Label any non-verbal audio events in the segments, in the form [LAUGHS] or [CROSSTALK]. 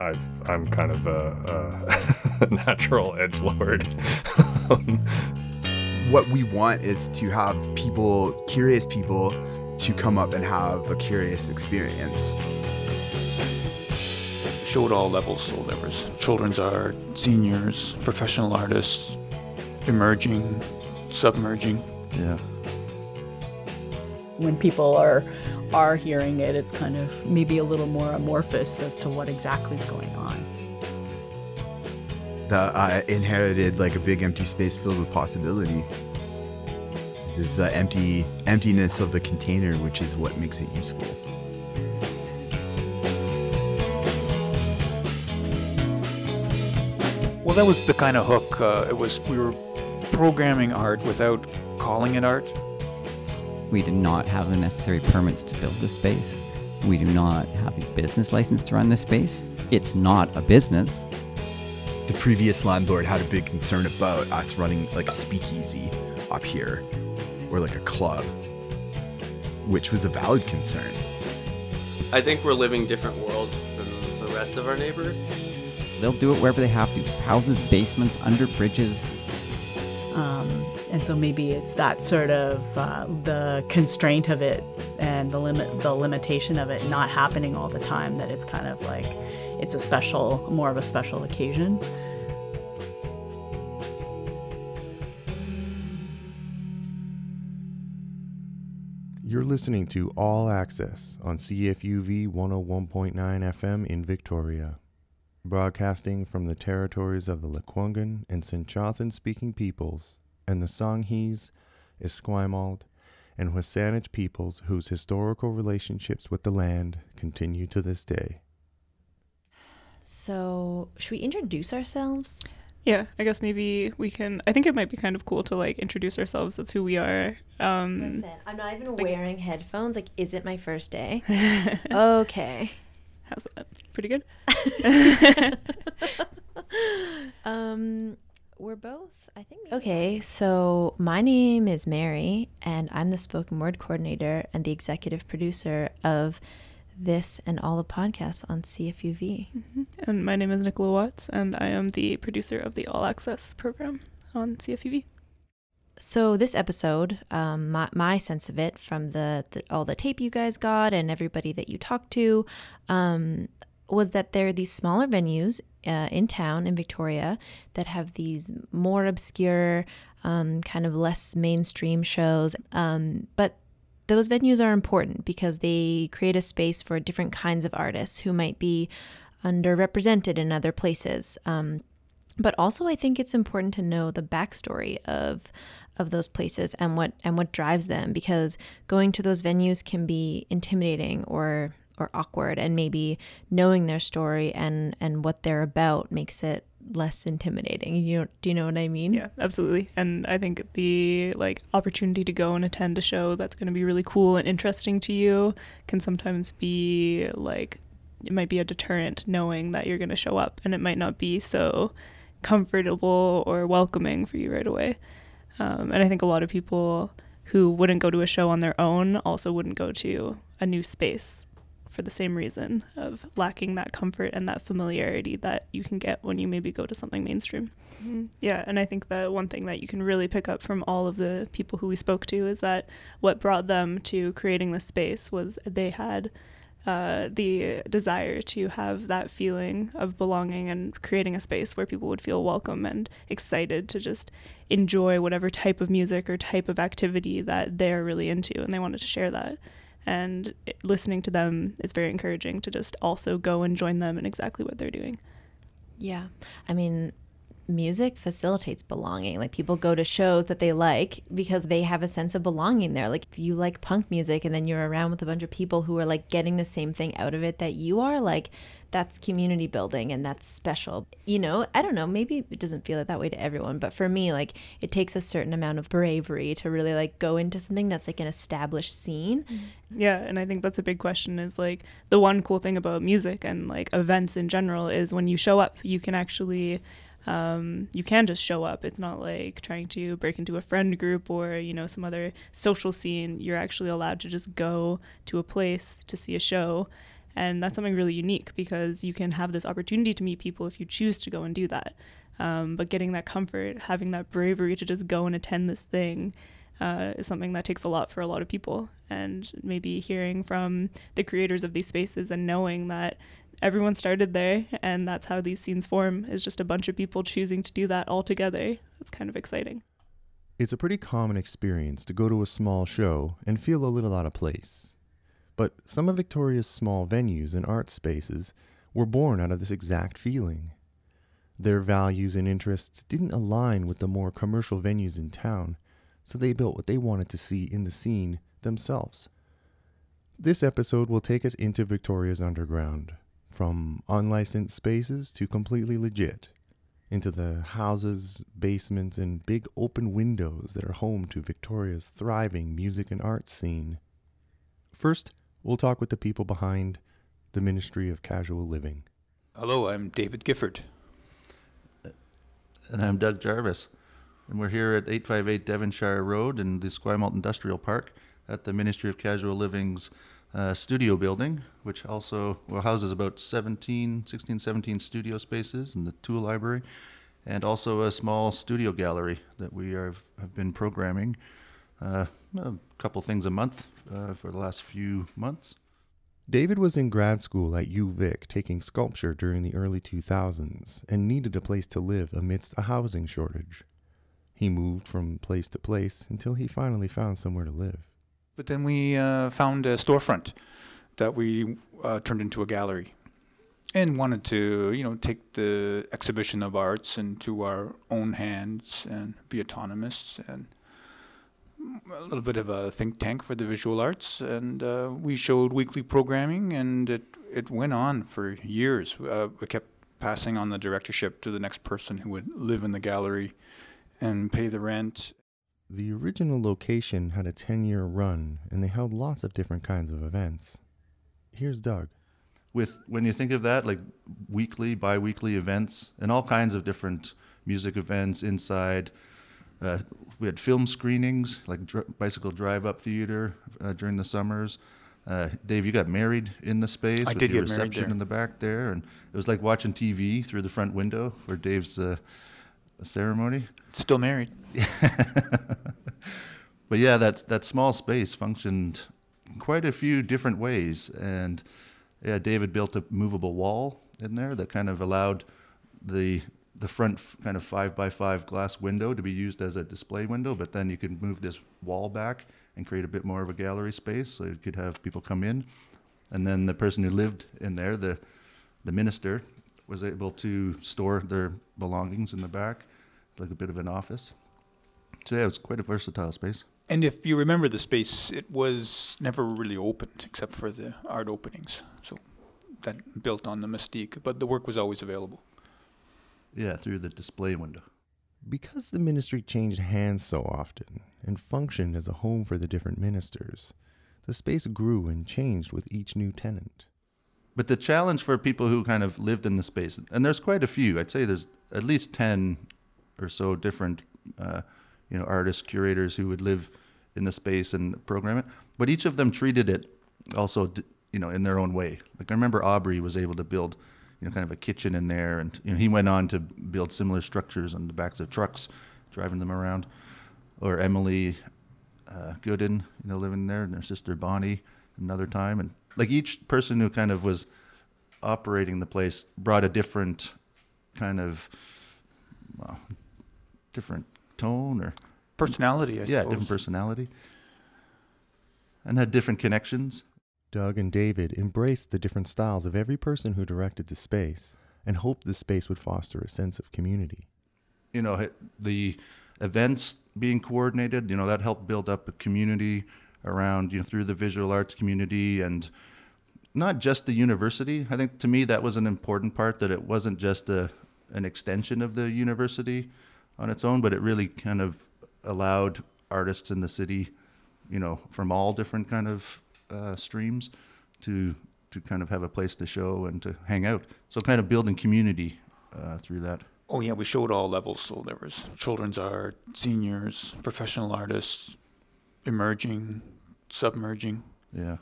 I've, I'm kind of a, a [LAUGHS] natural edge lord. [LAUGHS] what we want is to have people, curious people, to come up and have a curious experience. Show at all levels, soul livers. Children's art, seniors, professional artists, emerging, submerging. Yeah. When people are are hearing it, it's kind of maybe a little more amorphous as to what exactly is going on. The uh, inherited like a big empty space filled with possibility. It's the empty emptiness of the container, which is what makes it useful. Well, that was the kind of hook. Uh, it was we were programming art without calling it art. We did not have the necessary permits to build this space. We do not have a business license to run this space. It's not a business. The previous landlord had a big concern about us running like a speakeasy up here or like a club, which was a valid concern. I think we're living different worlds than the rest of our neighbors. They'll do it wherever they have to houses, basements, under bridges. Um, and so maybe it's that sort of uh, the constraint of it and the limit, the limitation of it not happening all the time. That it's kind of like it's a special, more of a special occasion. You're listening to All Access on CFUV 101.9 FM in Victoria, broadcasting from the territories of the Lekwungen and Tsimshian speaking peoples and the Songhees, Esquimalt, and WSÁNEĆ peoples whose historical relationships with the land continue to this day. So, should we introduce ourselves? Yeah, I guess maybe we can. I think it might be kind of cool to like introduce ourselves as who we are. Um, Listen, I'm not even like, wearing headphones. Like, is it my first day? [LAUGHS] okay. How's that? Pretty good. [LAUGHS] [LAUGHS] um, we're both. I think. Okay, so my name is Mary, and I'm the spoken word coordinator and the executive producer of this and all the podcasts on CFUV. Mm-hmm. And my name is Nicola Watts, and I am the producer of the All Access program on CFUV. So this episode, um, my, my sense of it from the, the, all the tape you guys got and everybody that you talked to, um, was that there are these smaller venues uh, in town in Victoria that have these more obscure, um, kind of less mainstream shows, um, but those venues are important because they create a space for different kinds of artists who might be underrepresented in other places. Um, but also, I think it's important to know the backstory of of those places and what and what drives them because going to those venues can be intimidating or or awkward and maybe knowing their story and and what they're about makes it less intimidating. You know, do you know what I mean? Yeah, absolutely. And I think the like opportunity to go and attend a show that's going to be really cool and interesting to you can sometimes be like it might be a deterrent knowing that you're going to show up and it might not be so comfortable or welcoming for you right away. Um, and I think a lot of people who wouldn't go to a show on their own also wouldn't go to a new space for the same reason of lacking that comfort and that familiarity that you can get when you maybe go to something mainstream. Mm-hmm. Yeah, and I think that one thing that you can really pick up from all of the people who we spoke to is that what brought them to creating this space was they had uh, the desire to have that feeling of belonging and creating a space where people would feel welcome and excited to just enjoy whatever type of music or type of activity that they're really into, and they wanted to share that and listening to them is very encouraging to just also go and join them in exactly what they're doing. Yeah. I mean, music facilitates belonging. Like people go to shows that they like because they have a sense of belonging there. Like if you like punk music and then you're around with a bunch of people who are like getting the same thing out of it that you are, like that's community building and that's special. You know, I don't know, maybe it doesn't feel it that way to everyone, but for me, like it takes a certain amount of bravery to really like go into something that's like an established scene. Mm-hmm. Yeah, and I think that's a big question is like the one cool thing about music and like events in general is when you show up, you can actually um, you can just show up. It's not like trying to break into a friend group or you know some other social scene. You're actually allowed to just go to a place to see a show, And that's something really unique because you can have this opportunity to meet people if you choose to go and do that. Um, but getting that comfort, having that bravery to just go and attend this thing uh, is something that takes a lot for a lot of people. And maybe hearing from the creators of these spaces and knowing that everyone started there and that's how these scenes form is just a bunch of people choosing to do that all together. It's kind of exciting. It's a pretty common experience to go to a small show and feel a little out of place. But some of Victoria's small venues and art spaces were born out of this exact feeling. Their values and interests didn't align with the more commercial venues in town, so they built what they wanted to see in the scene themselves. This episode will take us into Victoria's underground, from unlicensed spaces to completely legit, into the houses, basements, and big open windows that are home to Victoria's thriving music and arts scene. First, we'll talk with the people behind the Ministry of Casual Living. Hello, I'm David Gifford. Uh, and I'm Doug Jarvis. And we're here at 858 Devonshire Road in the Esquimalt Industrial Park at the Ministry of Casual Living's uh, studio building, which also well, houses about 17, 16, 17 studio spaces and the tool library, and also a small studio gallery that we are, have been programming uh, a couple things a month uh, for the last few months. David was in grad school at UVic taking sculpture during the early 2000s and needed a place to live amidst a housing shortage. He moved from place to place until he finally found somewhere to live. But then we uh, found a storefront that we uh, turned into a gallery and wanted to, you know, take the exhibition of arts into our own hands and be autonomous and a little bit of a think tank for the visual arts. And uh, we showed weekly programming, and it it went on for years. Uh, we kept passing on the directorship to the next person who would live in the gallery and pay the rent. The original location had a 10 year run, and they held lots of different kinds of events. Here's Doug. With when you think of that, like weekly, bi-weekly events, and all kinds of different music events inside. Uh, we had film screenings, like dr- bicycle drive-up theater uh, during the summers. Uh, Dave, you got married in the space I with did your get married reception in the back there, and it was like watching TV through the front window for Dave's uh, ceremony. Still married. [LAUGHS] but yeah, that that small space functioned quite a few different ways, and yeah, David built a movable wall in there that kind of allowed the the front kind of five by five glass window to be used as a display window, but then you could move this wall back and create a bit more of a gallery space, so you could have people come in, and then the person who lived in there, the the minister, was able to store their belongings in the back, like a bit of an office. So yeah, it was quite a versatile space. And if you remember the space, it was never really opened except for the art openings. So that built on the mystique, but the work was always available. Yeah, through the display window. Because the ministry changed hands so often and functioned as a home for the different ministers, the space grew and changed with each new tenant. But the challenge for people who kind of lived in the space, and there's quite a few. I'd say there's at least ten or so different, uh, you know, artists, curators who would live in the space and program it. But each of them treated it also, you know, in their own way. Like I remember Aubrey was able to build, you know, kind of a kitchen in there, and you know, he went on to build similar structures on the backs of trucks, driving them around. Or Emily uh, Gooden, you know, living there, and her sister Bonnie another time, and like each person who kind of was operating the place brought a different kind of well, different tone or Personality, I yeah, suppose. different personality, and had different connections. Doug and David embraced the different styles of every person who directed the space and hoped the space would foster a sense of community. you know the events being coordinated you know that helped build up a community around you know through the visual arts community and not just the university i think to me that was an important part that it wasn't just a an extension of the university on its own but it really kind of allowed artists in the city you know from all different kind of uh, streams to to kind of have a place to show and to hang out so kind of building community uh, through that Oh yeah, we showed all levels. So there was children's art, seniors, professional artists, emerging, submerging. Yeah.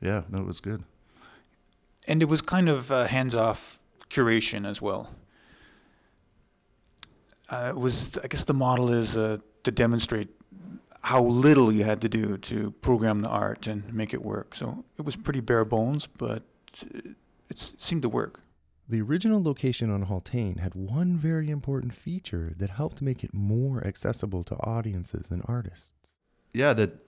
Yeah, no, it was good. and it was kind of uh, hands-off curation as well. Uh, it was, I guess, the model is uh, to demonstrate how little you had to do to program the art and make it work. So it was pretty bare bones, but uh, it seemed to work. The original location on Haultain had one very important feature that helped make it more accessible to audiences and artists. Yeah, that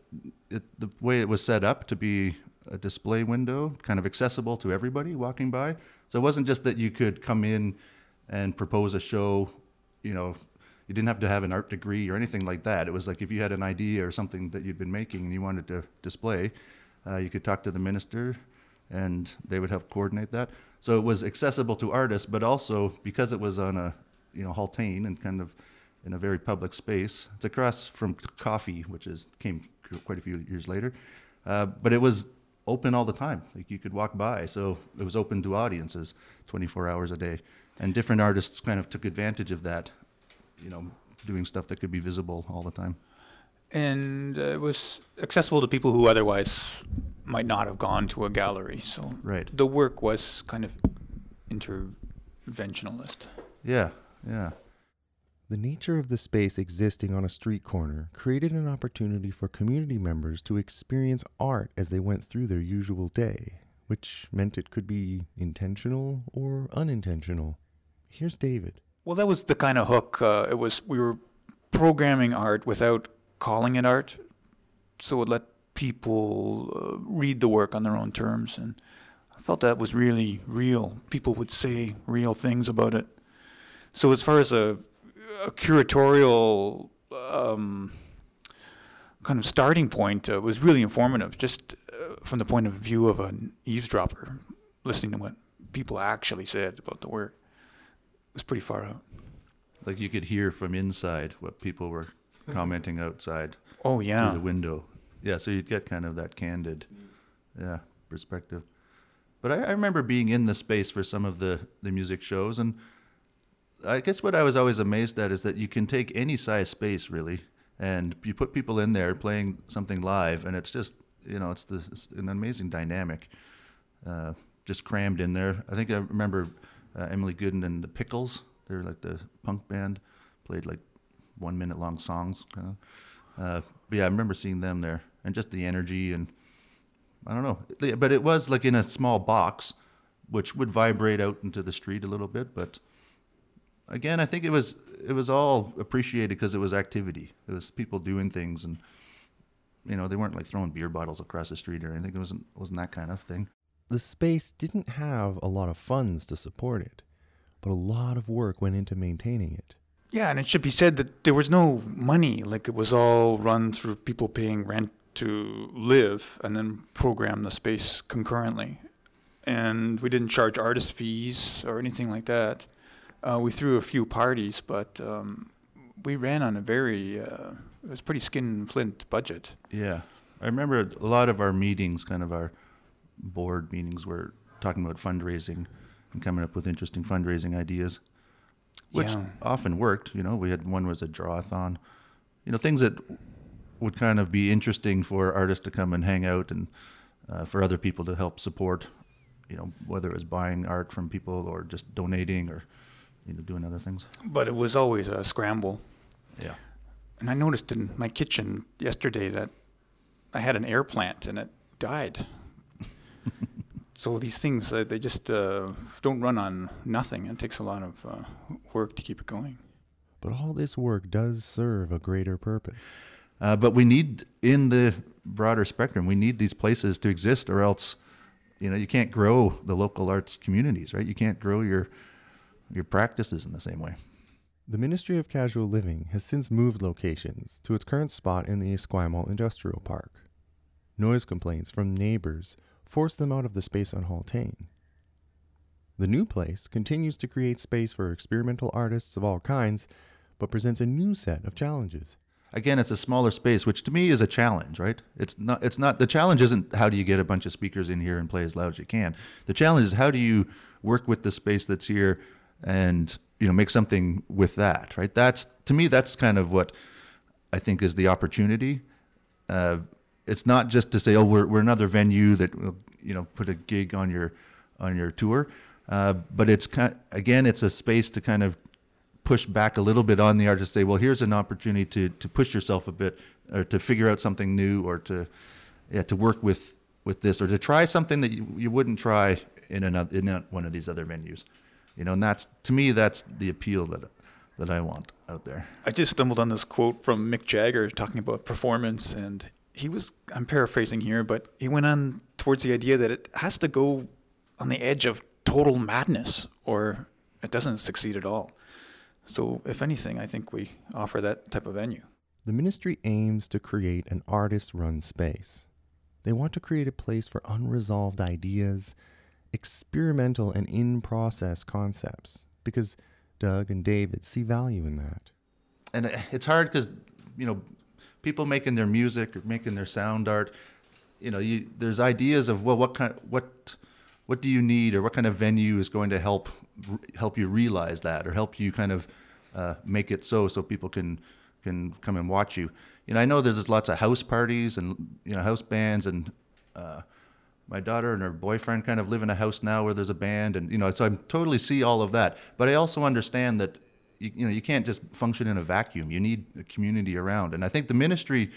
it, the way it was set up to be a display window, kind of accessible to everybody walking by. So it wasn't just that you could come in and propose a show, you know, you didn't have to have an art degree or anything like that. It was like if you had an idea or something that you'd been making and you wanted to display, uh, you could talk to the minister and they would help coordinate that. So it was accessible to artists, but also because it was on a, you know, Haultain and kind of in a very public space. It's across from Coffee, which is came quite a few years later, uh, but it was open all the time. Like you could walk by, so it was open to audiences 24 hours a day, and different artists kind of took advantage of that. You know, doing stuff that could be visible all the time. And uh, it was accessible to people who otherwise might not have gone to a gallery. So Right. the work was kind of interventionalist. Yeah, yeah. The nature of the space existing on a street corner created an opportunity for community members to experience art as they went through their usual day, which meant it could be intentional or unintentional. Here's David. Well, that was the kind of hook. Uh, it was we were programming art without calling it art, so it let people uh, read the work on their own terms, and I felt that was really real. People would say real things about it. So as far as a, a curatorial um, kind of starting point, uh, was really informative, just uh, from the point of view of an eavesdropper, listening to what people actually said about the work. Was pretty far out. Like you could hear from inside what people were commenting outside Oh yeah. through the window. Yeah, so you'd get kind of that candid, yeah, perspective. But I, I remember being in the space for some of the the music shows, and I guess what I was always amazed at is that you can take any size space really, and you put people in there playing something live, and it's just you know it's, the, it's an amazing dynamic, uh, just crammed in there. I think I remember uh, Emily Gooden and the Pickles. They're like the punk band, played like one minute long songs kind of. Uh, but yeah, I remember seeing them there, and just the energy, and I don't know, but it was like in a small box, which would vibrate out into the street a little bit. But again, I think it was it was all appreciated because it was activity. It was people doing things, and you know they weren't like throwing beer bottles across the street or anything. It wasn't wasn't that kind of thing. The space didn't have a lot of funds to support it, but a lot of work went into maintaining it. Yeah, and it should be said that there was no money. Like it was all run through people paying rent to live and then program the space concurrently. And we didn't charge artist fees or anything like that. Uh, we threw a few parties, but um, we ran on a very, uh, it was pretty skin and flint budget. Yeah, I remember a lot of our meetings, kind of our board meetings, were talking about fundraising and coming up with interesting fundraising ideas, which Yeah. often worked. You know, we had one was a drawathon, you know, things that would kind of be interesting for artists to come and hang out and uh, for other people to help support. You know, whether it was buying art from people or just donating or you know doing other things. But it was always a scramble. Yeah. And I noticed in my kitchen yesterday that I had an air plant and it died. [LAUGHS] so these things, uh, they just uh, don't run on nothing. It takes a lot of uh, work to keep it going. But all this work does serve a greater purpose. Uh, but we need, in the broader spectrum, we need these places to exist, or else, you know, you can't grow the local arts communities, right? You can't grow your your practices in the same way. The Ministry of Casual Living has since moved locations to its current spot in the Esquimalt Industrial Park. Noise complaints from neighbors forced them out of the space on Haultain. The new place continues to create space for experimental artists of all kinds, but presents a new set of challenges. Again, it's a smaller space, which to me is a challenge, right? It's not. It's not. The challenge isn't how do you get a bunch of speakers in here and play as loud as you can. The challenge is how do you work with the space that's here and you know make something with that, right? That's to me that's kind of what I think is the opportunity. Uh, it's not just to say, oh, we're we're another venue that will you know put a gig on your on your tour, uh, but it's kind again, it's a space to kind of push back a little bit on the artist. Say, well, here's an opportunity to to push yourself a bit, or to figure out something new, or to yeah to work with with this, or to try something that you, you wouldn't try in another in one of these other venues. You know, and that's to me that's the appeal that that I want out there. I just stumbled on this quote from Mick Jagger talking about performance, and he was, I'm paraphrasing here, but he went on towards the idea that it has to go on the edge of total madness or it doesn't succeed at all. So, if anything, I think we offer that type of venue. The ministry aims to create an artist run space. They want to create a place for unresolved ideas, experimental and in process concepts, because Doug and David see value in that. And uh, it's hard because, you know, people making their music or making their sound art, you know, you, there's ideas of well, what kind, what, what do you need, or what kind of venue is going to help help you realize that, or help you kind of uh, make it so so people can can come and watch you. You know, I know there's lots of house parties and you know house bands, and uh, my daughter and her boyfriend kind of live in a house now where there's a band, and you know, so I totally see all of that. But I also understand that you, you know you can't just function in a vacuum. You need a community around, and I think the ministry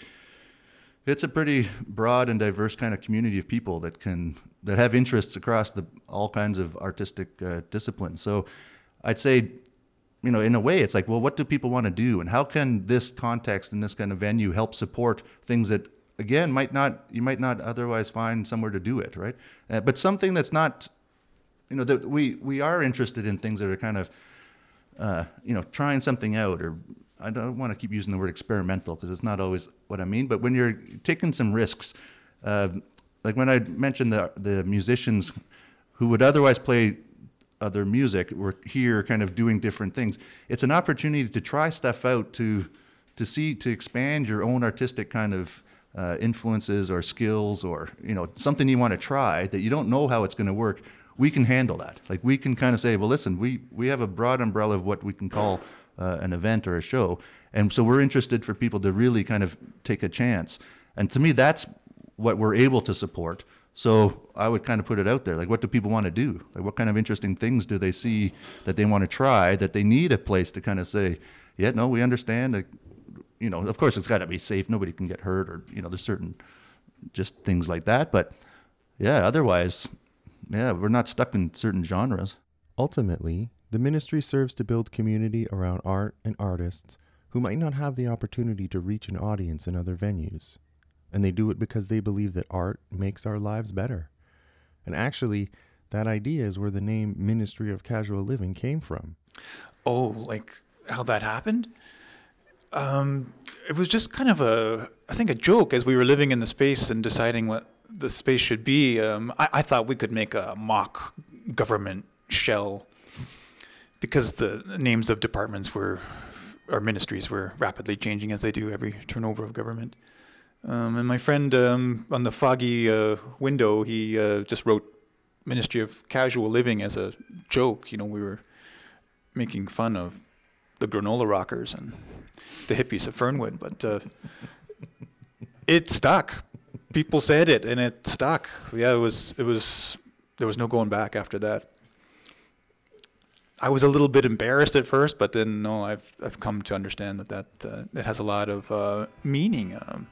it's a pretty broad and diverse kind of community of people that can that have interests across the all kinds of artistic uh, disciplines. So I'd say, you know, in a way, it's like, well, what do people want to do, and how can this context and this kind of venue help support things that again might not you might not otherwise find somewhere to do it, right? Uh, but something that's not, you know, that we we are interested in things that are kind of uh, you know, trying something out, or I don't want to keep using the word experimental because it's not always what I mean. But when you're taking some risks, uh, like when I mentioned the the musicians who would otherwise play other music were here, kind of doing different things. It's an opportunity to try stuff out to to see to expand your own artistic kind of uh, influences or skills or you know something you want to try that you don't know how it's going to work we can handle that. Like we can kind of say, well, listen, we we have a broad umbrella of what we can call uh, an event or a show, and so we're interested for people to really kind of take a chance. And to me, that's what we're able to support. So I would kind of put it out there, like, what do people want to do? Like, what kind of interesting things do they see that they want to try? That they need a place to kind of say, yeah, no, we understand. Like, you know, of course, it's got to be safe. Nobody can get hurt, or you know, there's certain just things like that. But yeah, otherwise, yeah, we're not stuck in certain genres. Ultimately, the ministry serves to build community around art and artists who might not have the opportunity to reach an audience in other venues. And they do it because they believe that art makes our lives better. And actually, that idea is where the name Ministry of Casual Living came from. Oh, like how that happened? Um, it was just kind of a, I think, a joke as we were living in the space and deciding what the space should be. Um, I, I thought we could make a mock government shell because the names of departments were, or ministries were rapidly changing as they do every turnover of government. Um, and my friend um, on the foggy uh, window, he uh, just wrote Ministry of Casual Living as a joke. You know, we were making fun of the granola rockers and the hippies of Fernwood, but uh, it stuck. People said it, and it stuck. Yeah, it was. It was. There was no going back after that. I was a little bit embarrassed at first, but then no, I've I've come to understand that that uh, it has a lot of uh, meaning. Um,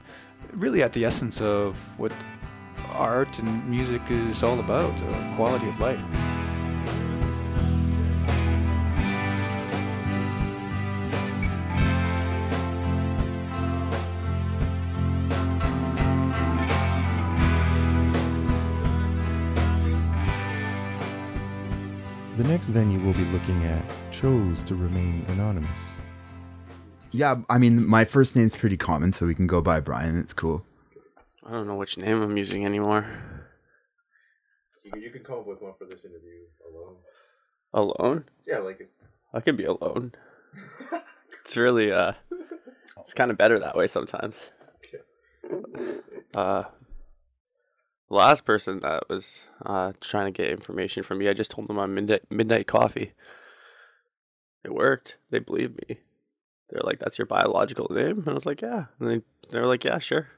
really, at the essence of what art and music is all about: uh, quality of life. The next venue we'll be looking at chose to remain anonymous. Yeah, I mean, my first name's pretty common, so we can go by Brian. It's cool. I don't know which name I'm using anymore. You, you can come up with one for this interview alone. Alone? Yeah, like it's. I could be alone. [LAUGHS] it's really uh it's kind of better that way sometimes. Uh the last person that was uh trying to get information from me, I just told them I'm midnight midnight coffee. It worked. They believed me. They're like, "That's your biological name," and I was like, "Yeah." And they they were like, "Yeah, sure."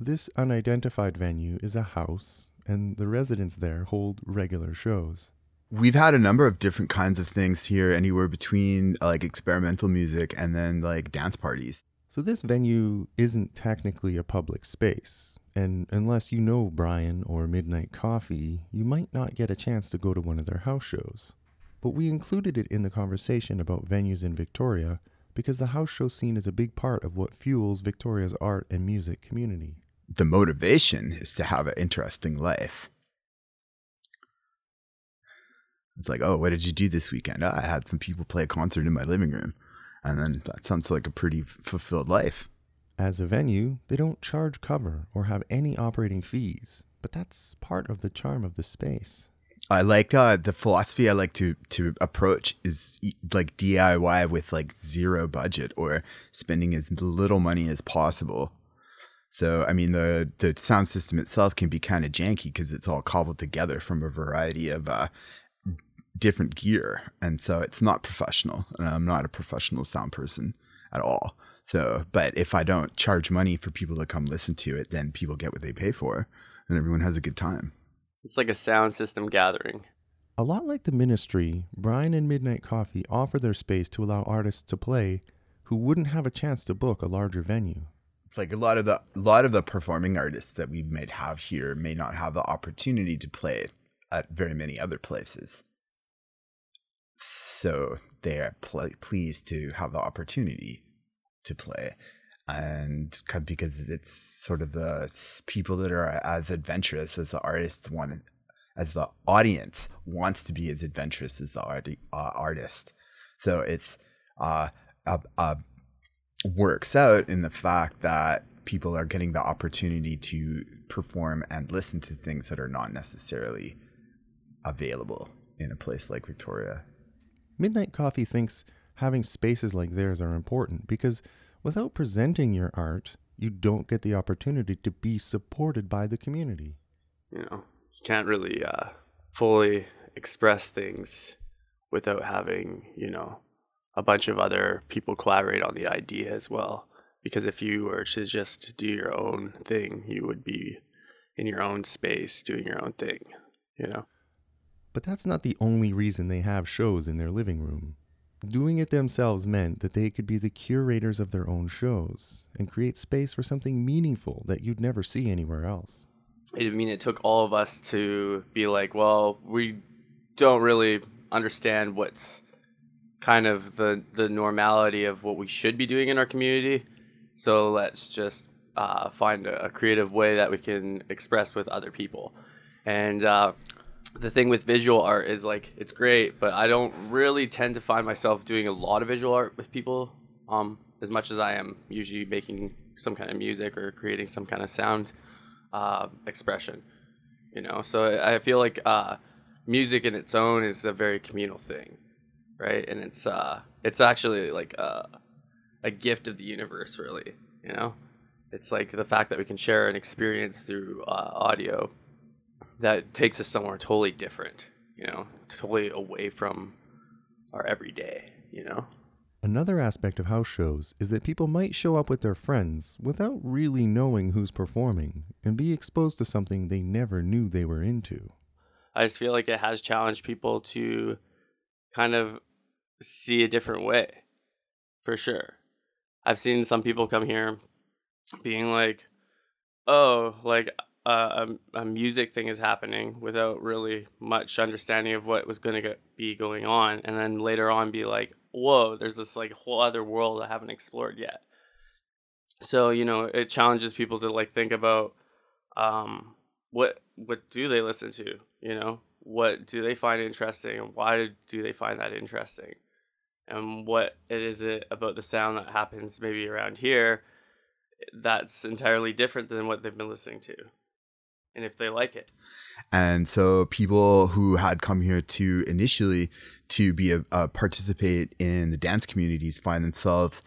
This unidentified venue is a house, and the residents there hold regular shows. We've had a number of different kinds of things here, anywhere between uh, like experimental music and then like dance parties. So this venue isn't technically a public space, and unless you know Brian or Midnight Coffee, you might not get a chance to go to one of their house shows. But we included it in the conversation about venues in Victoria because the house show scene is a big part of what fuels Victoria's art and music community. The motivation is to have an interesting life. It's like, oh, what did you do this weekend? "Oh, I had some people play a concert in my living room. And then that sounds like a pretty fulfilled life. As a venue, they don't charge cover or have any operating fees, but that's part of the charm of the space. I like uh, the philosophy I like to to approach is like DIY with like zero budget or spending as little money as possible. So I mean the the sound system itself can be kind of janky because it's all cobbled together from a variety of uh, different gear, and so it's not professional. And I'm not a professional sound person at all. So, but if I don't charge money for people to come listen to it, then people get what they pay for, and everyone has a good time. It's like a sound system gathering. A lot like the ministry, Brian and Midnight Coffee offer their space to allow artists to play who wouldn't have a chance to book a larger venue. It's like a lot of the a lot of the performing artists that we might have here may not have the opportunity to play at very many other places. So they are pl- pleased to have the opportunity to play, and because it's sort of the people that are as adventurous as the artists want, as the audience wants to be as adventurous as the arti- uh, artist. So it's uh, a works out in the fact that people are getting the opportunity to perform and listen to things that are not necessarily available in a place like Victoria. Midnight Coffee thinks having spaces like theirs are important because without presenting your art, you don't get the opportunity to be supported by the community. You know, you can't really uh, fully express things without having, you know, a bunch of other people collaborate on the idea as well. Because if you were to just do your own thing, you would be in your own space doing your own thing, you know? But that's not the only reason they have shows in their living room. Doing it themselves meant that they could be the curators of their own shows and create space for something meaningful that you'd never see anywhere else. I mean, it took all of us to be like, well, we don't really understand what's kind of the the normality of what we should be doing in our community. So let's just uh, find a, a creative way that we can express with other people. And uh, the thing with visual art is like it's great, but I don't really tend to find myself doing a lot of visual art with people um, as much as I am usually making some kind of music or creating some kind of sound uh, expression. You know, so I feel like uh, music in its own is a very communal thing, right? And it's uh, it's actually like a, a gift of the universe, really. You know, it's like the fact that we can share an experience through uh, audio that takes us somewhere totally different. You know, totally away from our everyday. You know. Another aspect of house shows is that people might show up with their friends without really knowing who's performing and be exposed to something they never knew they were into. I just feel like it has challenged people to kind of see a different way, for sure. I've seen some people come here being like, oh, like a, a music thing is happening without really much understanding of what was going to be going on. And then later on be like, whoa, there's this like whole other world I haven't explored yet. So, you know, it challenges people to like think about um, what what do they listen to you know what do they find interesting and why do they find that interesting and what is it about the sound that happens maybe around here that's entirely different than what they've been listening to and if they like it. And so people who had come here to initially to be a, participate in the dance communities find themselves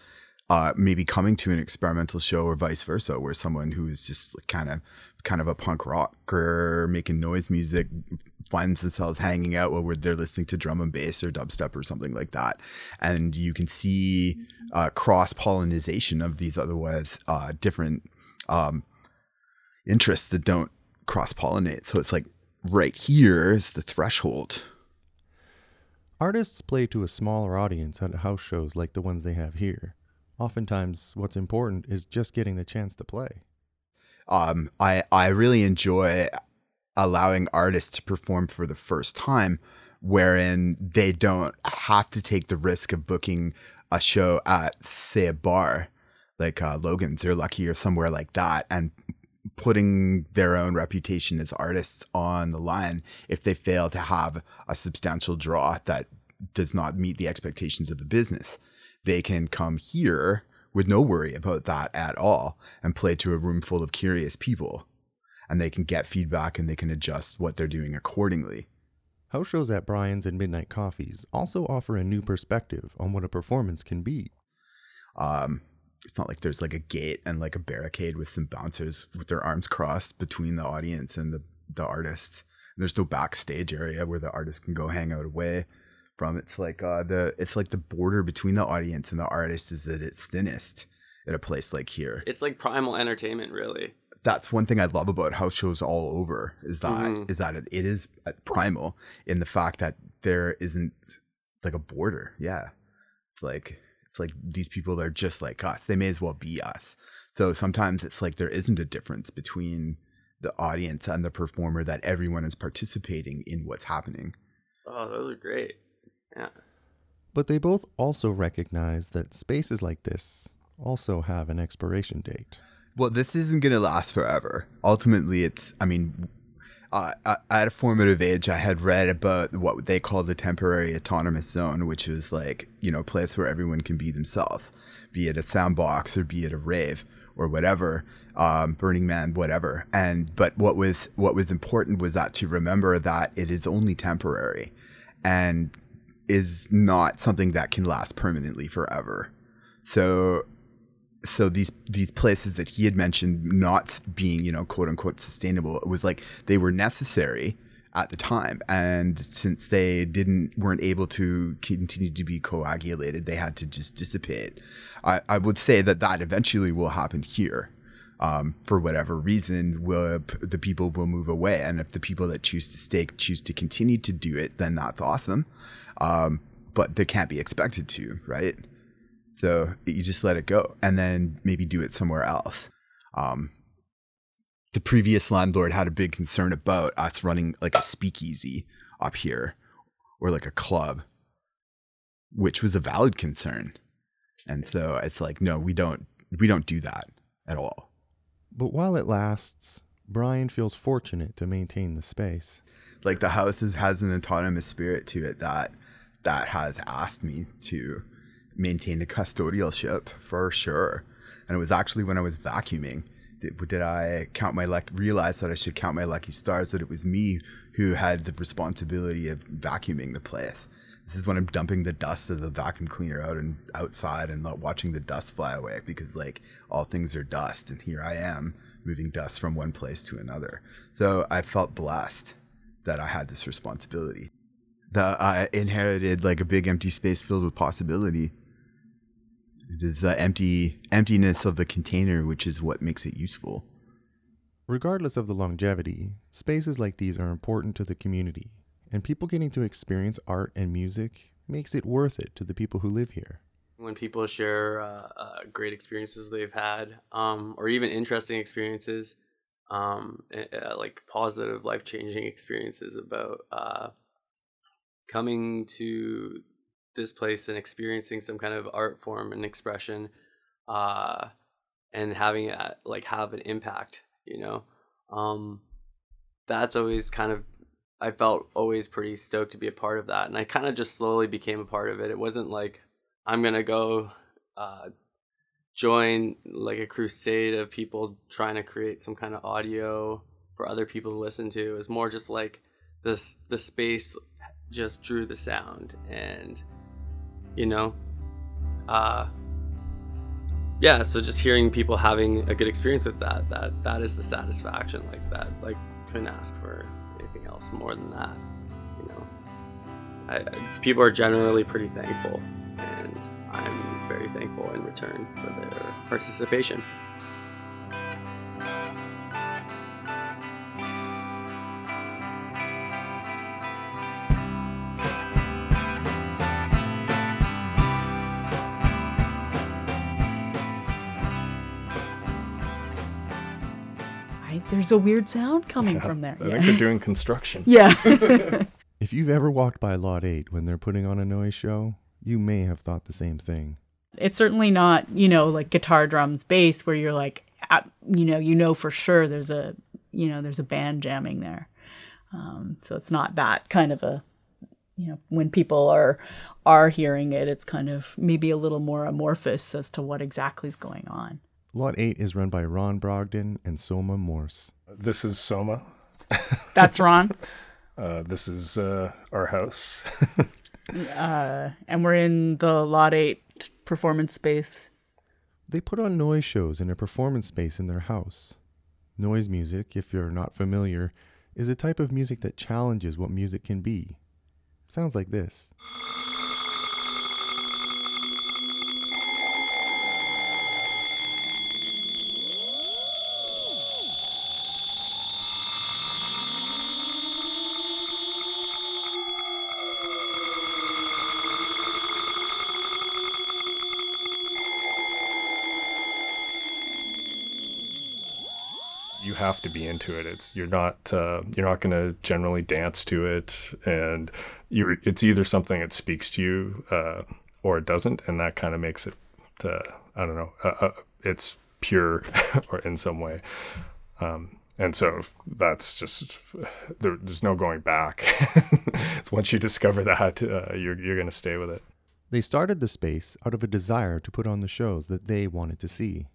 uh, maybe coming to an experimental show or vice versa, where someone who is just kind of kind of a punk rocker making noise music finds themselves hanging out while they're listening to drum and bass or dubstep or something like that, and you can see uh, cross pollination of these otherwise uh, different um, interests that don't cross pollinate. So it's like right here is the threshold. Artists play to a smaller audience at house shows like the ones they have here. Oftentimes, what's important is just getting the chance to play. Um, I I really enjoy allowing artists to perform for the first time, wherein they don't have to take the risk of booking a show at say a bar like uh, Logan's or Lucky or somewhere like that, and putting their own reputation as artists on the line if they fail to have a substantial draw that does not meet the expectations of the business. They can come here with no worry about that at all and play to a room full of curious people. And they can get feedback and they can adjust what they're doing accordingly. House shows at Brian's and Midnight Coffees also offer a new perspective on what a performance can be. Um, it's not like there's like a gate and like a barricade with some bouncers with their arms crossed between the audience and the, the artist. And there's no backstage area where the artist can go hang out away from. It's like uh, the it's like the border between the audience and the artist is at its thinnest at a place like here. It's like primal entertainment, really. That's one thing I love about house shows all over is that Mhm. is that it, it is primal in the fact that there isn't like a border. Yeah, it's like it's like these people are just like us. They may as well be us. So sometimes it's like there isn't a difference between the audience and the performer that everyone is participating in what's happening. Oh, those are great. Yeah. But they both also recognize that spaces like this also have an expiration date. Well, this isn't going to last forever. Ultimately, it's, I mean, uh, at a formative age, I had read about what they call the temporary autonomous zone, which is like, you know, a place where everyone can be themselves, be it a soundbox or be it a rave or whatever, um, Burning Man, whatever. And, but what was, what was important was that to remember that it is only temporary and is not something that can last permanently forever. So so these these places that he had mentioned not being you know quote unquote sustainable it was like they were necessary at the time. And since they didn't weren't able to continue to be coagulated they had to just dissipate. I, I would say that that eventually will happen here. Um, for whatever reason will the people will move away. And if the people that choose to stay choose to continue to do it then that's awesome. Um, but they can't be expected to right so you just let it go and then maybe do it somewhere else. Um, the previous landlord had a big concern about us running like a speakeasy up here or like a club, which was a valid concern. And so it's like, no, we don't, we don't do that at all. But while it lasts, Brian feels fortunate to maintain the space. Like the house is, has an autonomous spirit to it that, that has asked me to maintain a custodialship for sure. And it was actually when I was vacuuming did, did I count my luck realize that I should count my lucky stars that it was me who had the responsibility of vacuuming the place. This is when I'm dumping the dust of the vacuum cleaner out and outside and watching the dust fly away because like all things are dust and here I am moving dust from one place to another. So I felt blessed that I had this responsibility. That I inherited like a big empty space filled with possibility it is the empty emptiness of the container which is what makes it useful. Regardless of the longevity, spaces like these are important to the community, and people getting to experience art and music makes it worth it to the people who live here. When people share uh, uh, great experiences they've had, um, or even interesting experiences, um, uh, like positive, life changing experiences about uh, coming to this place and experiencing some kind of art form and expression uh and having it like have an impact you know? Um that's always kind of i felt always pretty stoked to be a part of that and i kind of just slowly became a part of it. It wasn't like i'm gonna go uh join like a crusade of people trying to create some kind of audio for other people to listen to. It was more just like this the space just drew the sound and you know? Uh yeah so just hearing people having a good experience with that that that is the satisfaction like that like couldn't ask for anything else more than that you know? I, people are generally pretty thankful and i'm very thankful in return for their participation there's a weird sound coming from there. I yeah. think they're [LAUGHS] doing construction. yeah. [LAUGHS] If you've ever walked by Lot 8 when they're putting on a noise show, you may have thought the same thing. it's certainly not, you know, like guitar, drums, bass, where you're like, you know, you know for sure there's a, you know, there's a band jamming there. Um, so it's not that kind of a, you know, when people are are hearing it, it's kind of maybe a little more amorphous as to what exactly is going on. Lot 8 is run by Ron Brogdon and Soma Morse. This is Soma. That's Ron. [LAUGHS] Uh, this is uh, our house. [LAUGHS] uh, and we're in the Lot 8 performance space. They put on noise shows in a performance space in their house. Noise music, if you're not familiar, is a type of music that challenges what music can be. Sounds like this. Have to be into it. It's you're not uh, you're not going to generally dance to it, and you it's either something that speaks to you uh, or it doesn't, and that kind of makes it uh, I don't know uh, uh, it's pure [LAUGHS] or in some way. Um, and so that's just there, there's no going back. [LAUGHS] it's once you discover that, uh, you're you're going to stay with it. They started the space out of a desire to put on the shows that they wanted to see.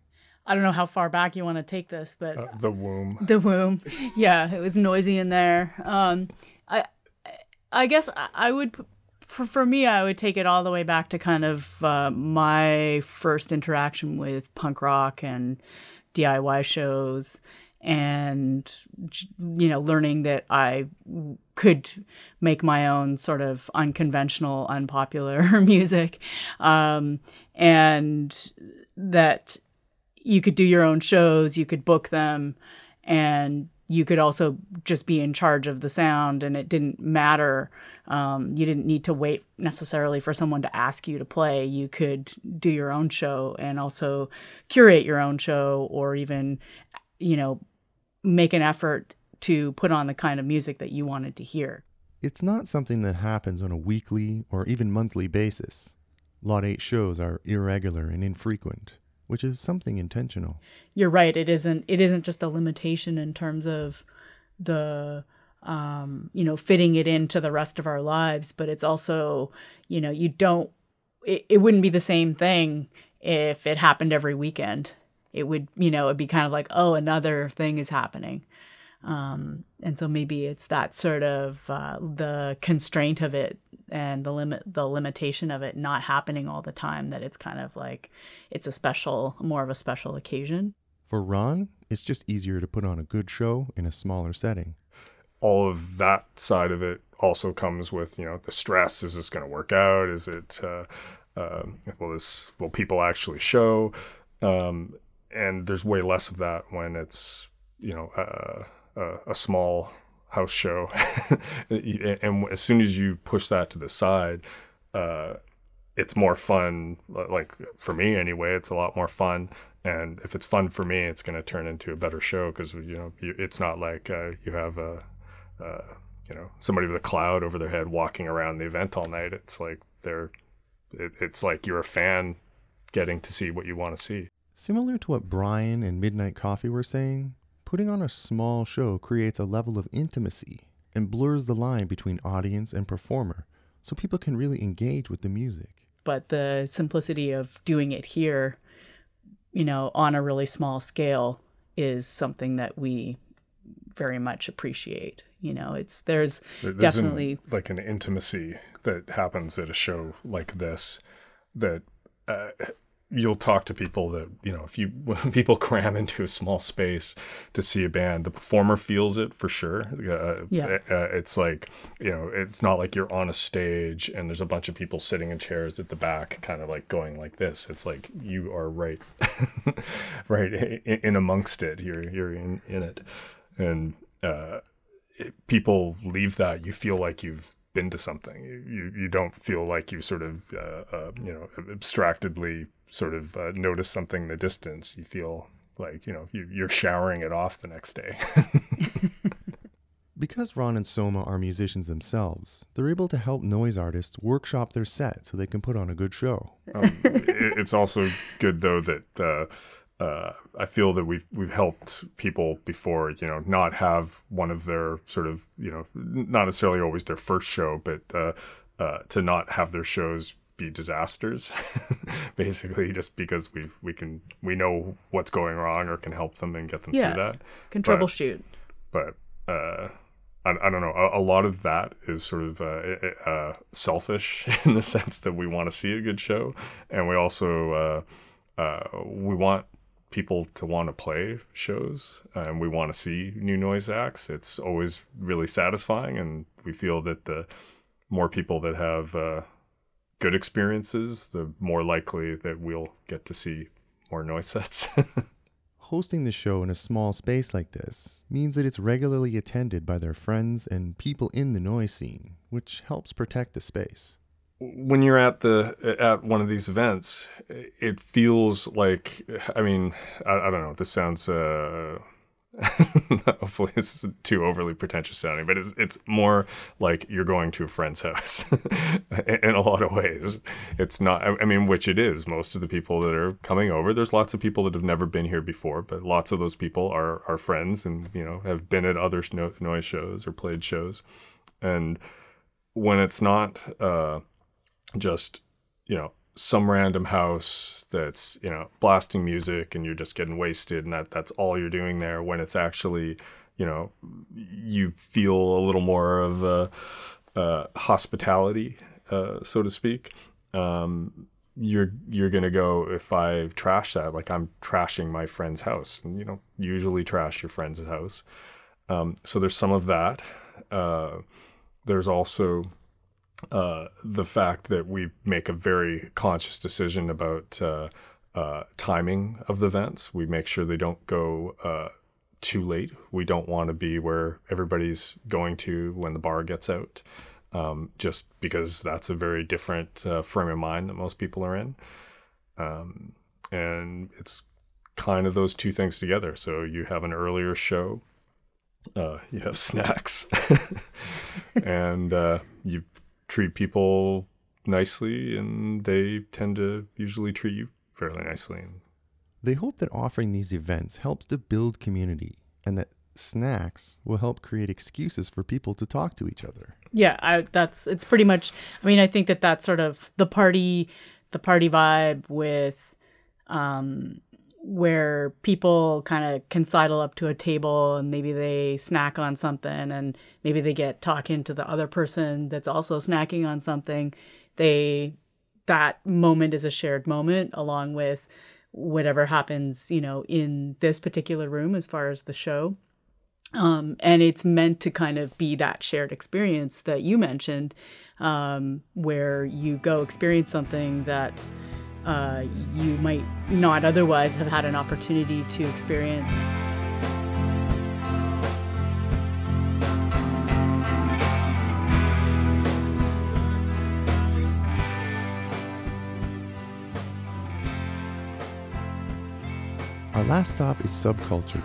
I don't know how far back you want to take this, but Uh, the womb. [LAUGHS] the womb. Yeah, it was noisy in there. Um, I, I guess I- would, for me, I would take it all the way back to kind of uh, my first interaction with punk rock and DIY shows, and you know, learning that I could make my own sort of unconventional, unpopular [LAUGHS] music, um, and that you could do your own shows, you could book them, and you could also just be in charge of the sound, and it didn't matter. Um, you didn't need to wait necessarily for someone to ask you to play. You could do your own show and also curate your own show, or even, you know, make an effort to put on the kind of music that you wanted to hear. It's not something that happens on a weekly or even monthly basis. Lot 8 shows are irregular and infrequent, which is something intentional. you're right. It isn't it isn't just a limitation in terms of the um you know fitting it into the rest of our lives but it's also you know you don't it, it wouldn't be the same thing if it happened every weekend. It would you know it'd be kind of like oh another thing is happening. Um and so maybe it's that sort of uh, the constraint of it and the limit the limitation of it not happening all the time that it's kind of like it's a special more of a special occasion. For Ron, it's just easier to put on a good show in a smaller setting. all of that side of it also comes with you know the stress. Is this going to work out? Is it uh, uh, will this will people actually show? Um, and there's way less of that when it's you know uh, uh, a small house show. [LAUGHS] And as soon as you push that to the side uh, it's more fun like for me anyway it's a lot more fun. And if it's fun for me it's going to turn into a better show because you know it's not like uh, you have a uh, you know somebody with a cloud over their head walking around the event all night. It's like they're it, it's like you're a fan getting to see what you want to see. Similar to what Brian and Midnight Coffee were saying, putting on a small show creates a level of intimacy and blurs the line between audience and performer so people can really engage with the music. but the simplicity of doing it here you know on a really small scale is something that we very much appreciate you know it's there's There- there's an- definitely like an intimacy that happens at a show like this that uh, you'll talk to people that you know if you when [LAUGHS] people cram into a small space to see a band the performer feels it for sure. Uh, Yeah. uh, it's like you know it's not like you're on a stage and there's a bunch of people sitting in chairs at the back kind of like going like this. It's like you are right [LAUGHS] right in, in amongst it. You're you're in in it. And uh it, people leave that. You feel like you've been to something. You you, you don't feel like you sort of uh, uh, you know abstractedly sort of uh, notice something in the distance you feel like you know you, you're showering it off the next day. [LAUGHS] Because Ron and Soma are musicians themselves, they're able to help noise artists workshop their set so they can put on a good show. um, it, it's also good though that uh, uh, I feel that we've we've helped people before, you know, not have one of their sort of, you know, not necessarily always their first show, but uh, uh, to not have their shows be disasters, [LAUGHS] basically, just because we we can we know what's going wrong or can help them and get them Yeah. through that. Can But- troubleshoot. but uh, I, I don't know. A, a lot of that is sort of uh, uh, selfish [LAUGHS] in the sense that we want to see a good show, and we also uh, uh, we want people to want to play shows, and we want to see new noise acts. It's always really satisfying, and we feel that the more people that have uh, good experiences, the more likely that we'll get to see more noise sets. [LAUGHS] Hosting the show in a small space like this means that it's regularly attended by their friends and people in the noise scene, which helps protect the space. when you're at the at one of these events, it feels like I mean I, I don't know. This sounds uh, [LAUGHS] hopefully it's too overly pretentious sounding, but it's it's more like you're going to a friend's [LAUGHS] house in, a lot of ways. It's not. I, mean, which it is. Most of the people that are coming over, there's lots of people that have never been here before, but lots of those people are are friends and you know have been at other no, noise shows or played shows, and when it's not. Uh, just you know some random house that's you know blasting music and you're just getting wasted and that that's all you're doing there when it's actually you know you feel a little more of uh, uh, hospitality uh, so to speak. Um, you're you're gonna go if I trash that like I'm trashing my friend's house. And you know usually trash your friend's house. Um, so there's some of that. Uh, there's also uh, the fact that we make a very conscious decision about uh, uh, timing of the events. We make sure they don't go uh, too late. We don't want to be where everybody's going to when the bar gets out, um, just because that's a very different uh, frame of mind that most people are in. Um, and it's kind of those two things together. So you have an earlier show, uh, you have [LAUGHS] snacks, [LAUGHS] and you treat people nicely, and they tend to usually treat you fairly nicely. They hope that offering these events helps to build community and that snacks will help create excuses for people to talk to each other. Yeah, I, that's it's pretty much. I mean, I think that that's sort of the party, the party vibe with, um, where people kind of can sidle up to a table and maybe they snack on something and maybe they get talking to the other person that's also snacking on something. They that moment is a shared moment along with whatever happens, you know, in this particular room as far as the show. Um, and it's meant to kind of be that shared experience that you mentioned, um, where you go experience something that uh, you might not otherwise have had an opportunity to experience. Our last stop is Subculture,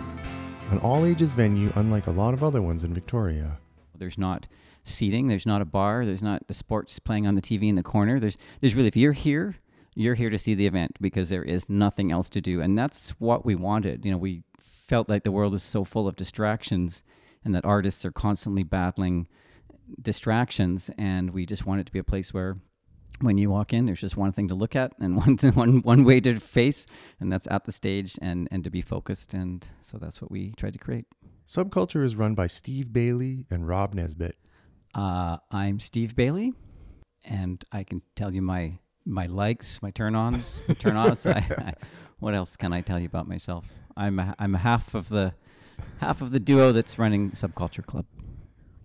an all ages venue unlike a lot of other ones in Victoria. There's not seating. There's not a bar. There's not the sports playing on the TV in the corner. There's there's really if you're here, you're here to see the event because there is nothing else to do, and that's what we wanted. You know, we felt like the world is so full of distractions, and that artists are constantly battling distractions, and we just want it to be a place where. When you walk in, there's just one thing to look at and [LAUGHS] one one one way to face, and that's at the stage and and to be focused, and so that's what we tried to create. Subculture is run by Steve Bailey and Rob Nesbitt. Uh, I'm Steve Bailey, and I can tell you my my likes, my turn-ons, turn-offs. I, [LAUGHS] I, what else can I tell you about myself? I'm a, I'm a half of the half of the duo that's running Subculture Club.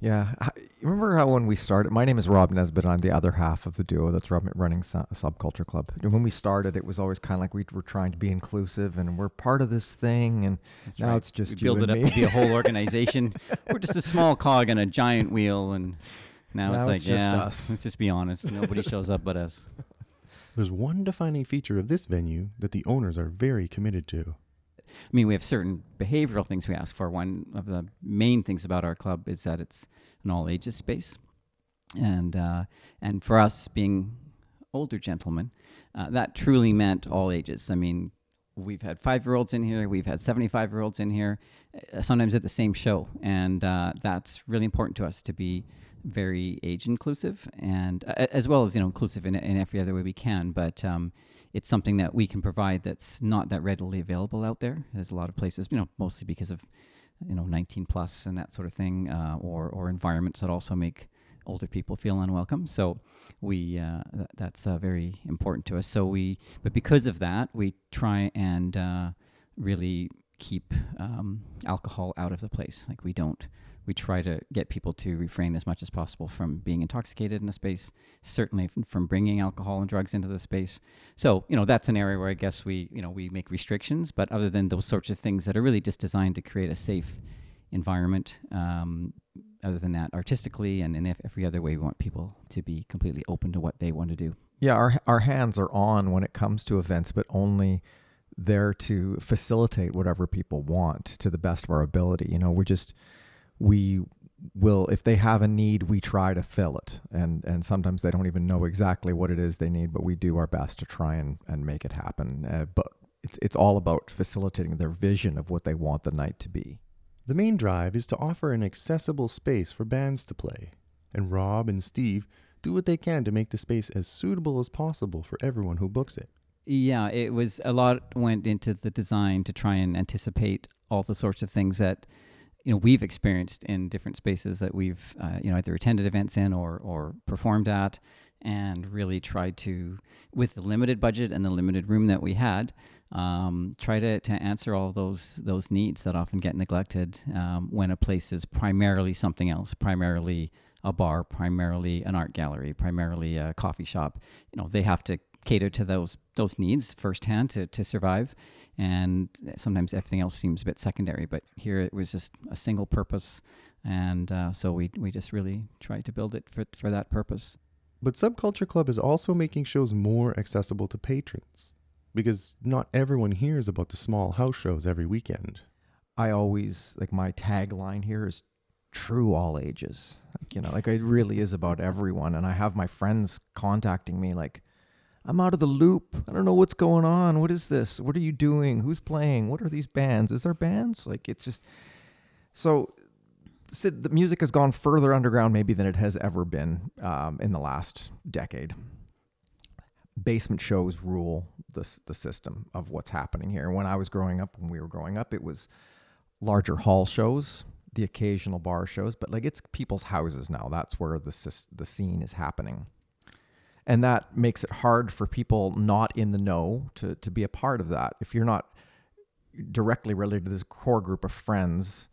Yeah. Remember how when we started, my name is Rob Nesbitt. I'm the other half of the duo that's running Subculture Club. And when we started, it was always kind of like we were trying to be inclusive and we're part of this thing. And That's now right. it's just we you build it up me. to be a whole [LAUGHS] organization. We're just a small cog in a giant wheel, and now, Now it's like it's just yeah, us. let's just be honest. Nobody shows up but us. [LAUGHS] There's one defining feature of this venue that the owners are very committed to. I mean, we have certain behavioral things we ask for. One of the main things about our club is that it's an all ages space, and uh, and for us being older gentlemen, uh, that truly meant all ages. I mean, we've had five year olds in here, we've had 75 year olds in here, uh, sometimes at the same show. And uh, that's really important to us to be very age inclusive and uh, as well as, you know, inclusive in, in every other way we can. But um, it's something that we can provide that's not that readily available out there. There's a lot of places, you know, mostly because of, you know, 19 plus and that sort of thing, uh, or, or environments that also make older people feel unwelcome. So we uh, th- that's uh, very important to us. So we, but because of that, we try and uh, really keep um, alcohol out of the place. Like we don't. We try to get people to refrain as much as possible from being intoxicated in the space, certainly from bringing alcohol and drugs into the space. So, you know, that's an area where I guess we, you know, we make restrictions, but other than those sorts of things that are really just designed to create a safe environment, um, other than that, artistically and in every other way, we want people to be completely open to what they want to do. Yeah, our our hands are on when it comes to events, but only there to facilitate whatever people want to the best of our ability. You know, we're just we will if they have a need, we try to fill it. And and sometimes they don't even know exactly what it is they need, but we do our best to try and and make it happen. Uh, but it's it's all about facilitating their vision of what they want the night to be. The main drive is to offer an accessible space for bands to play, and Rob and Steve do what they can to make the space as suitable as possible for everyone who books it. Yeah, it was a lot went into the design to try and anticipate all the sorts of things that you know we've experienced in different spaces that we've uh, you know either attended events in or or performed at, and really tried to with the limited budget and the limited room that we had. Um, try to, to answer all those those needs that often get neglected um, when a place is primarily something else, primarily a bar, primarily an art gallery, primarily a coffee shop. You know, they have to cater to those those needs firsthand to, to survive. And sometimes everything else seems a bit secondary. But here it was just a single purpose. And uh, so we, we just really tried to build it for, for that purpose. But Subculture Club is also making shows more accessible to patrons because not everyone hears about the small house shows every weekend. I always like my tagline here is true all ages. Like, you know, like it really is about everyone. And I have my friends contacting me like, I'm out of the loop. I don't know what's going on. What is this? What are you doing? Who's playing? What are these bands? Is there bands? Like it's just so. Sid, the music has gone further underground maybe than it has ever been um, in the last decade. Basement shows rule the the system of what's happening here. When I was growing up, when we were growing up, it was larger hall shows, the occasional bar shows, but like it's people's houses now. That's where the the scene is happening and that makes it hard for people not in the know to to be a part of that. If you're not directly related to this core group of friends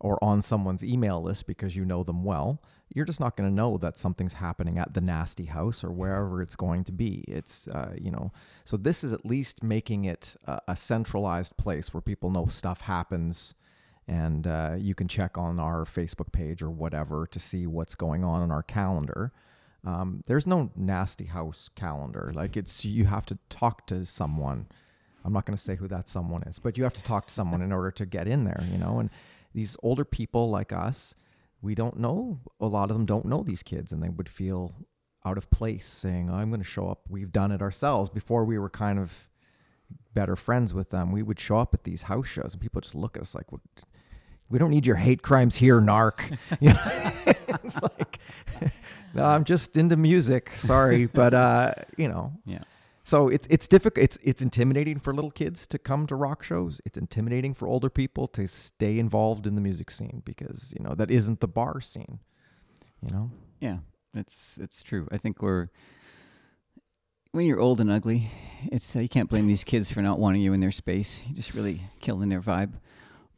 or on someone's email list because you know them well you're just not going to know that something's happening at the nasty house or wherever it's going to be. It's uh, you know so this is at least making it a, a centralized place where people know stuff happens and uh, you can check on our facebook page or whatever to see what's going on in our calendar um, there's no nasty house calendar. Like it's you have to talk to someone. I'm not going to say who that someone is, but you have to talk to someone in order to get in there, you know. And these older people like us, we don't know. A lot of them don't know these kids, and they would feel out of place saying, "I'm going to show up." We've done it ourselves before. We were kind of better friends with them. We would show up at these house shows, and people just look at us like, we don't need your hate crimes here, narc. [LAUGHS] You know? It's [LAUGHS] like, no, I'm just into music. Sorry, [LAUGHS] but uh, you know, Yeah. So it's it's difficult. It's it's intimidating for little kids to come to rock shows. It's intimidating for older people to stay involved in the music scene because you know that isn't the bar scene. You know. Yeah, it's it's true. I think we're when you're old and ugly, it's uh, you can't blame these kids for not wanting you in their space. You just really killing their vibe.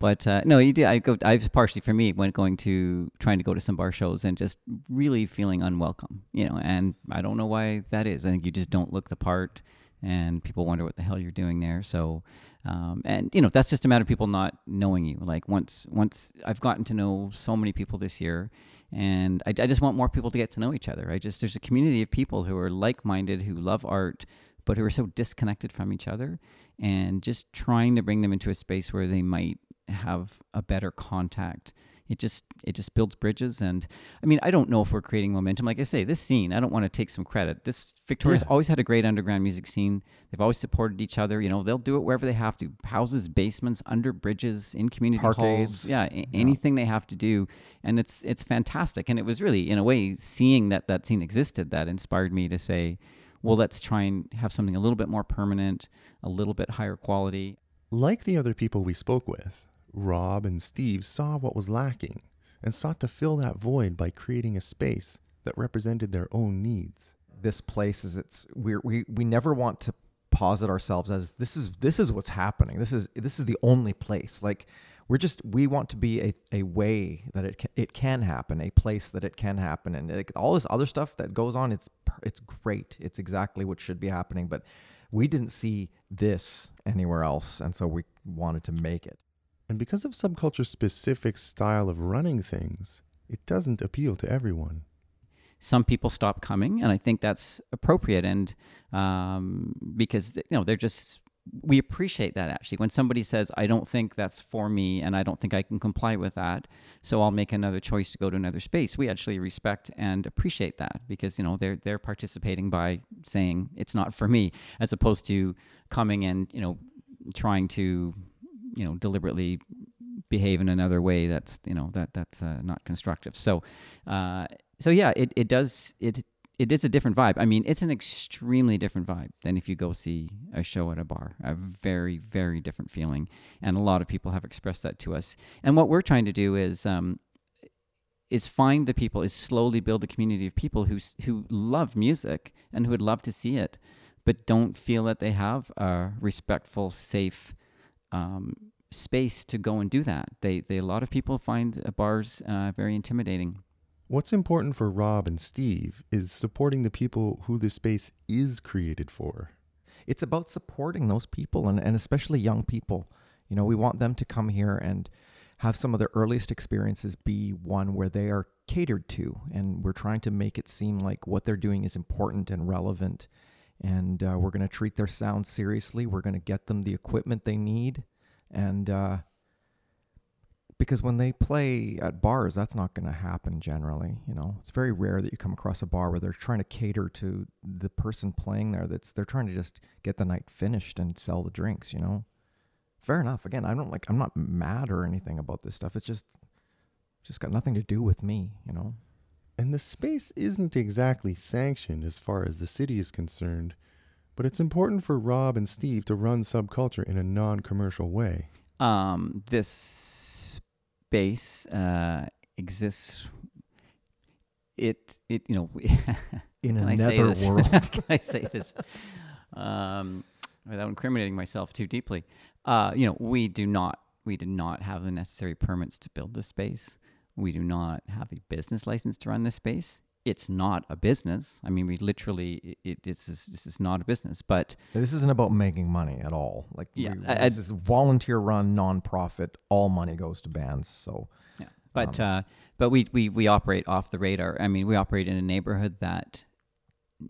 But uh, no, you did. I go. I partially for me when going to trying to go to some bar shows and just really feeling unwelcome. You know, and I don't know why that is. I think you just don't look the part, and people wonder what the hell you're doing there. So, um, and you know, that's just a matter of people not knowing you. Like once, once I've gotten to know so many people this year, and I, I just want more people to get to know each other. I just there's a community of people who are like-minded, who love art, but who are so disconnected from each other, and just trying to bring them into a space where they might have a better contact. It just it just builds bridges. And i mean i don't know if we're creating momentum. Like i say this scene i don't want to take some credit. This victoria's Yeah. always had a great underground music scene. They've always supported each other. You know they'll do it wherever they have to. Houses basements under bridges in community halls. Parkades. yeah, a- anything they have to do. And it's it's fantastic. And it was really in a way seeing that that scene existed that inspired me to say well let's try and have something a little bit more permanent a little bit higher quality. Like the other people we spoke with, Rob and Steve saw what was lacking and sought to fill that void by creating a space that represented their own needs. this place is it's we're, we we never want to posit ourselves as this is this is what's happening. This is this is the only place. Like we're just we want to be a, a way that it can, it can happen a place that it can happen. And like, all this other stuff that goes on it's it's great. It's exactly what should be happening. But we didn't see this anywhere else. And so we wanted to make it And because of subculture's specific style of running things, it doesn't appeal to everyone. some people stop coming, and I think that's appropriate. And um, because you know they're just we appreciate that actually when somebody says I don't think that's for me and I don't think I can comply with that, so I'll make another choice to go to another space. We actually respect and appreciate that because you know they're they're participating by saying it's not for me, as opposed to coming and you know trying to you know deliberately behave in another way that's you know that that's uh, not constructive. So uh, so yeah it, it does it it is a different vibe. I mean it's an extremely different vibe than if you go see a show at a bar a very very different feeling. And a lot of people have expressed that to us. And what we're trying to do is um, is find the people is slowly build a community of people who who love music and who would love to see it but don't feel that they have a respectful safe um, space to go and do that. They, they a lot of people find uh, bars uh, very intimidating. What's important for Rob and Steve is supporting the people who the space is created for. it's about supporting those people and, and especially young people. You know, we want them to come here and have some of their earliest experiences be one where they are catered to. And we're trying to make it seem like what they're doing is important and relevant. And uh, we're going to treat their sound seriously. We're going to get them the equipment they need. And uh, because when they play at bars, that's not going to happen generally. You know, it's very rare that you come across a bar where they're trying to cater to the person playing there. That's they're trying to just get the night finished and sell the drinks. You know, fair enough. Again, I don't like. I'm not mad or anything about this stuff. It's just, just got nothing to do with me. You know. And the space isn't exactly sanctioned as far as the city is concerned, but it's important for Rob and Steve to run subculture in a non commercial way. Um, this space uh, exists. It it you know [LAUGHS] In can I another [LAUGHS] world. can I say this um, without incriminating myself too deeply? Uh, you know, we do not we did not have the necessary permits to build this space. We do not have a business license to run this space. It's not a business. I mean, we literally it, this is this is not a business. But This isn't about making money at all. Like, Yeah, we- I- I- this is volunteer run, nonprofit. All money goes to bands. So Yeah, but Um, uh, but we, we we operate off the radar. I mean, we operate in a neighborhood that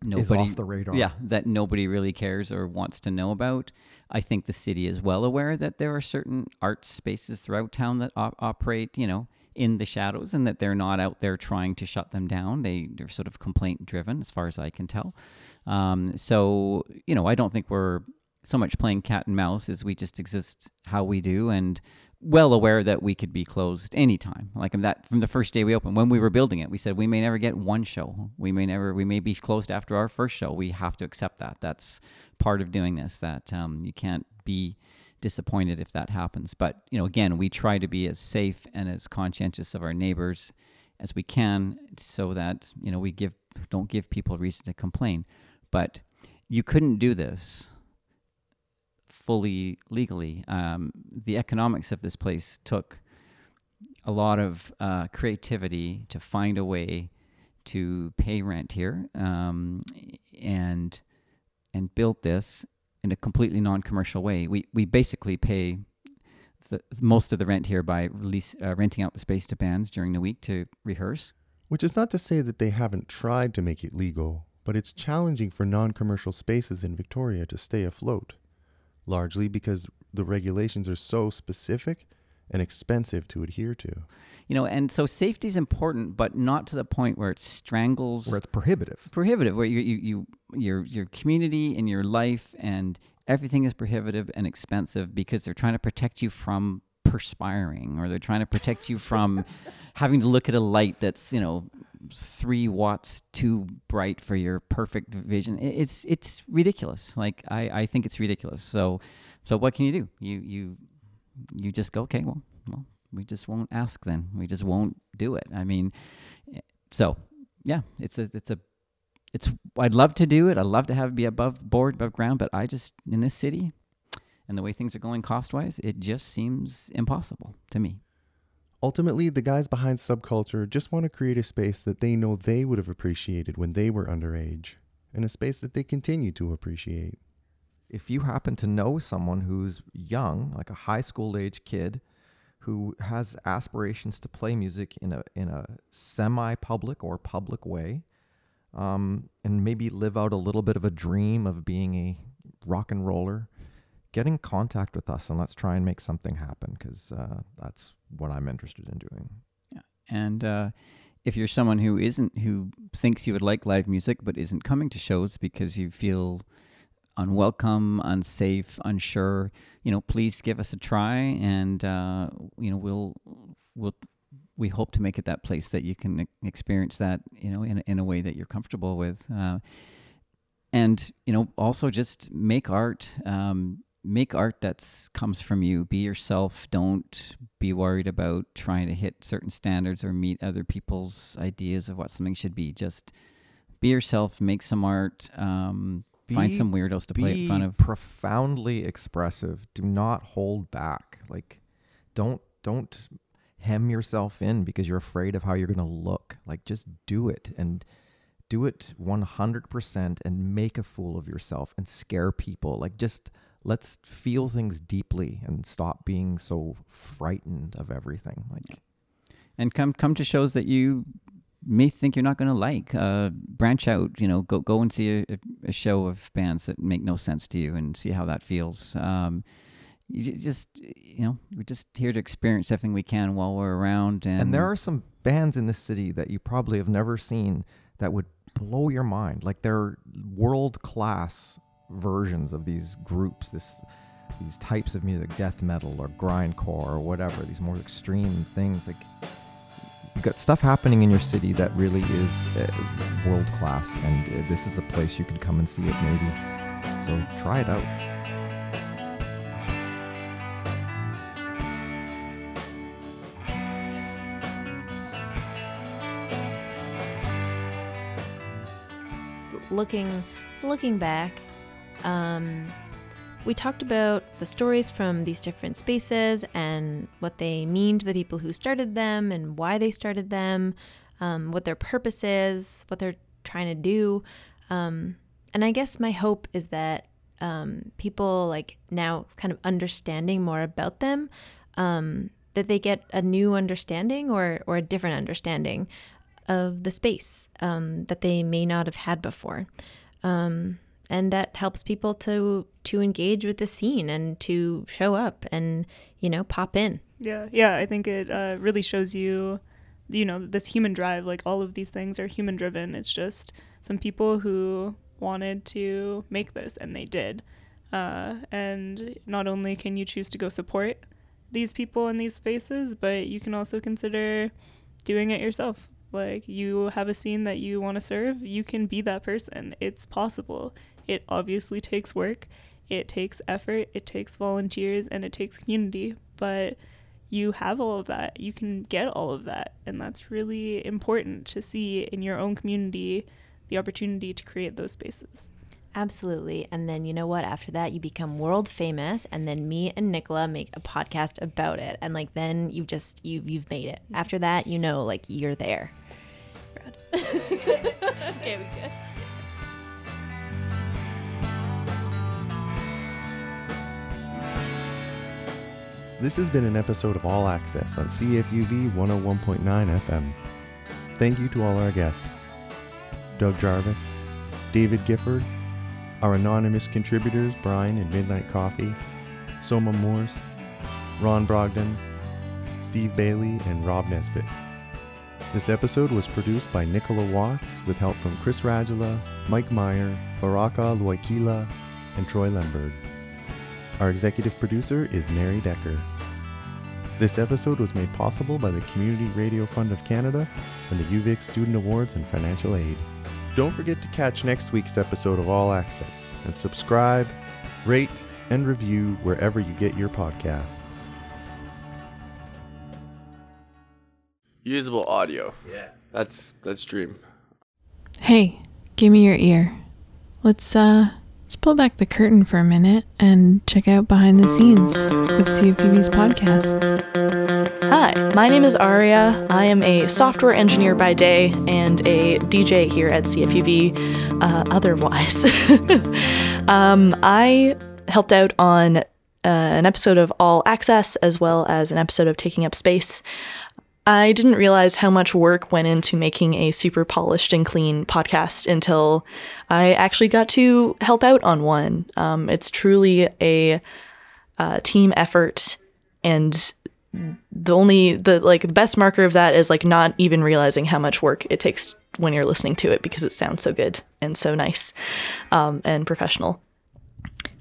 nobody is off the radar. Yeah, that nobody really cares or wants to know about. I think the city is well aware that there are certain art spaces throughout town that op- operate, you know, in the shadows, and that they're not out there trying to shut them down. They they're sort of complaint driven, as far as I can tell. Um, so you know, I don't think we're so much playing cat and mouse as we just exist how we do and well aware that we could be closed anytime like that from the first day we opened when we were building it we said we may never get one show we may never we may be closed after our first show we have to accept that that's part of doing this that um, you can't be disappointed if that happens but you know again we try to be as safe and as conscientious of our neighbors as we can so that you know we give don't give people reason to complain but you couldn't do this fully legally. Um, the economics of this place took a lot of uh, creativity to find a way to pay rent here, um, and and built this in a completely non-commercial way. We we basically pay the, most of the rent here by release uh, renting out the space to bands during the week to rehearse. Which is not to say that they haven't tried to make it legal, but it's challenging for non commercial spaces in Victoria to stay afloat, largely because the regulations are so specific and expensive to adhere to. You know, and so safety is important, but not to the point where it strangles where it's prohibitive. prohibitive where you, you, you your your community and your life and everything is prohibitive and expensive because they're trying to protect you from perspiring or they're trying to protect you from [LAUGHS] having to look at a light that's you know three watts too bright for your perfect vision it's it's ridiculous like i i think it's ridiculous so so what can you do you you you just go okay well well we just won't ask then we just won't do it i mean eh, so yeah it's a it's a it's I'd love to do it. I'd love to have be above board, above ground, but I just in this city and the way things are going cost wise, it just seems impossible to me. Ultimately, the guys behind Subculture just want to create a space that they know they would have appreciated when they were underage, and a space that they continue to appreciate. If you happen to know someone who's young, like a high school age kid, who has aspirations to play music in a in a semi public or public way, um, and maybe live out a little bit of a dream of being a rock and roller, get in contact with us and let's try and make something happen because uh, that's what I'm interested in doing. Yeah, and uh, if you're someone who isn't who thinks you would like live music but isn't coming to shows because you feel unwelcome, unsafe, unsure, you know, please give us a try, and uh, you know we'll we'll we hope to make it that place that you can experience that you know in in a way that you're comfortable with. Uh, and you know also just make art um, make art that's comes from you. Be yourself. Don't be worried about trying to hit certain standards or meet other people's ideas of what something should be. Just be yourself. Make some art um, find some weirdos to play in front be of. profoundly expressive. Do not hold back. Like don't don't hem yourself in because you're afraid of how you're going to look. Like just do it and do it 100% and make a fool of yourself and scare people. Like just let's feel things deeply and stop being so frightened of everything. Like and come come to shows that you may think you're not going to like. Uh, branch out, you know, go go and see a, a show of bands that make no sense to you and see how that feels. Um, you just you know, we're just here to experience everything we can while we're around. And, And there are some bands in this city that you probably have never seen that would blow your mind. Like they're world class versions of these groups, this these types of music, death metal or grindcore or whatever, these more extreme things. Like you've got stuff happening in your city that really is uh, world class, and uh, this is a place you can come and see it maybe. So try it out. looking looking back um, we talked about the stories from these different spaces and what they mean to the people who started them and why they started them um, what their purpose is what they're trying to do um, and i guess my hope is that um, people like now kind of understanding more about them um, that they get a new understanding or or a different understanding of the space um, that they may not have had before. Um, and that helps people to to engage with the scene and to show up and you know pop in. Yeah, yeah, I think it uh, really shows you, you know, this human drive. Like all of these things are human driven. It's just some people who wanted to make this and they did. Uh, and not only can you choose to go support these people in these spaces, but you can also consider doing it yourself. Like you have a scene that you want to serve, you can be that person. It's possible. It obviously takes work, it takes effort, it takes volunteers, and it takes community. But you have all of that. You can get all of that. And that's really important to see in your own community the opportunity to create those spaces. Absolutely. And then you know what? After that, you become world famous, and then me and Nicola make a podcast about it. And like then you just you've, you've made it. After that, you know, like you're there. [LAUGHS] okay, we good. This has been an episode of All Access on CFUV 101.9 FM. Thank you to all our guests Doug Jarvis, David Gifford, our anonymous contributors Brian and Midnight Coffee, Soma Morse, Ron Brogdon, Steve Bailey, and Rob Nesbitt. This episode was produced by Nicola Watts with help from Chris Radula, Mike Meyer, Baraka Loikila, and Troy Lemberg. Our executive producer is Mary Decker. This episode was made possible by the Community Radio Fund of Canada and the UVic Student Awards and Financial Aid. Don't forget to catch next week's episode of All Access and subscribe, rate, and review wherever you get your podcasts. Usable audio. Yeah. That's that's dream. Hey, give me your ear. Let's uh let's pull back the curtain for a minute and check out behind the scenes of CFUV's podcasts. Hi, my name is Aria. I am a software engineer by day and a DJ here at CFUV uh, otherwise. [LAUGHS] um, I helped out on uh, an episode of All Access as well as an episode of Taking Up Space. I didn't realize how much work went into making a super polished and clean podcast until I actually got to help out on one. Um, it's truly a uh, team effort, and the only the like the best marker of that is like not even realizing how much work it takes when you're listening to it because it sounds so good and so nice um, and professional.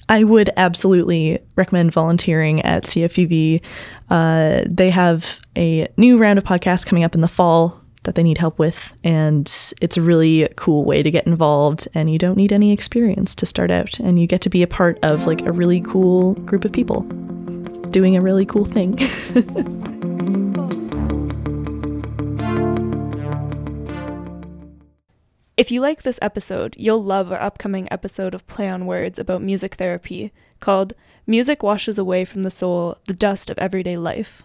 I would absolutely recommend volunteering at CFUV. Uh, they have a new round of podcasts coming up in the fall that they need help with, and it's a really cool way to get involved. And you don't need any experience to start out, and you get to be a part of like a really cool group of people doing a really cool thing. [LAUGHS] If you like this episode, you'll love our upcoming episode of Play on Words about music therapy called Music Washes Away from the Soul the Dust of Everyday Life.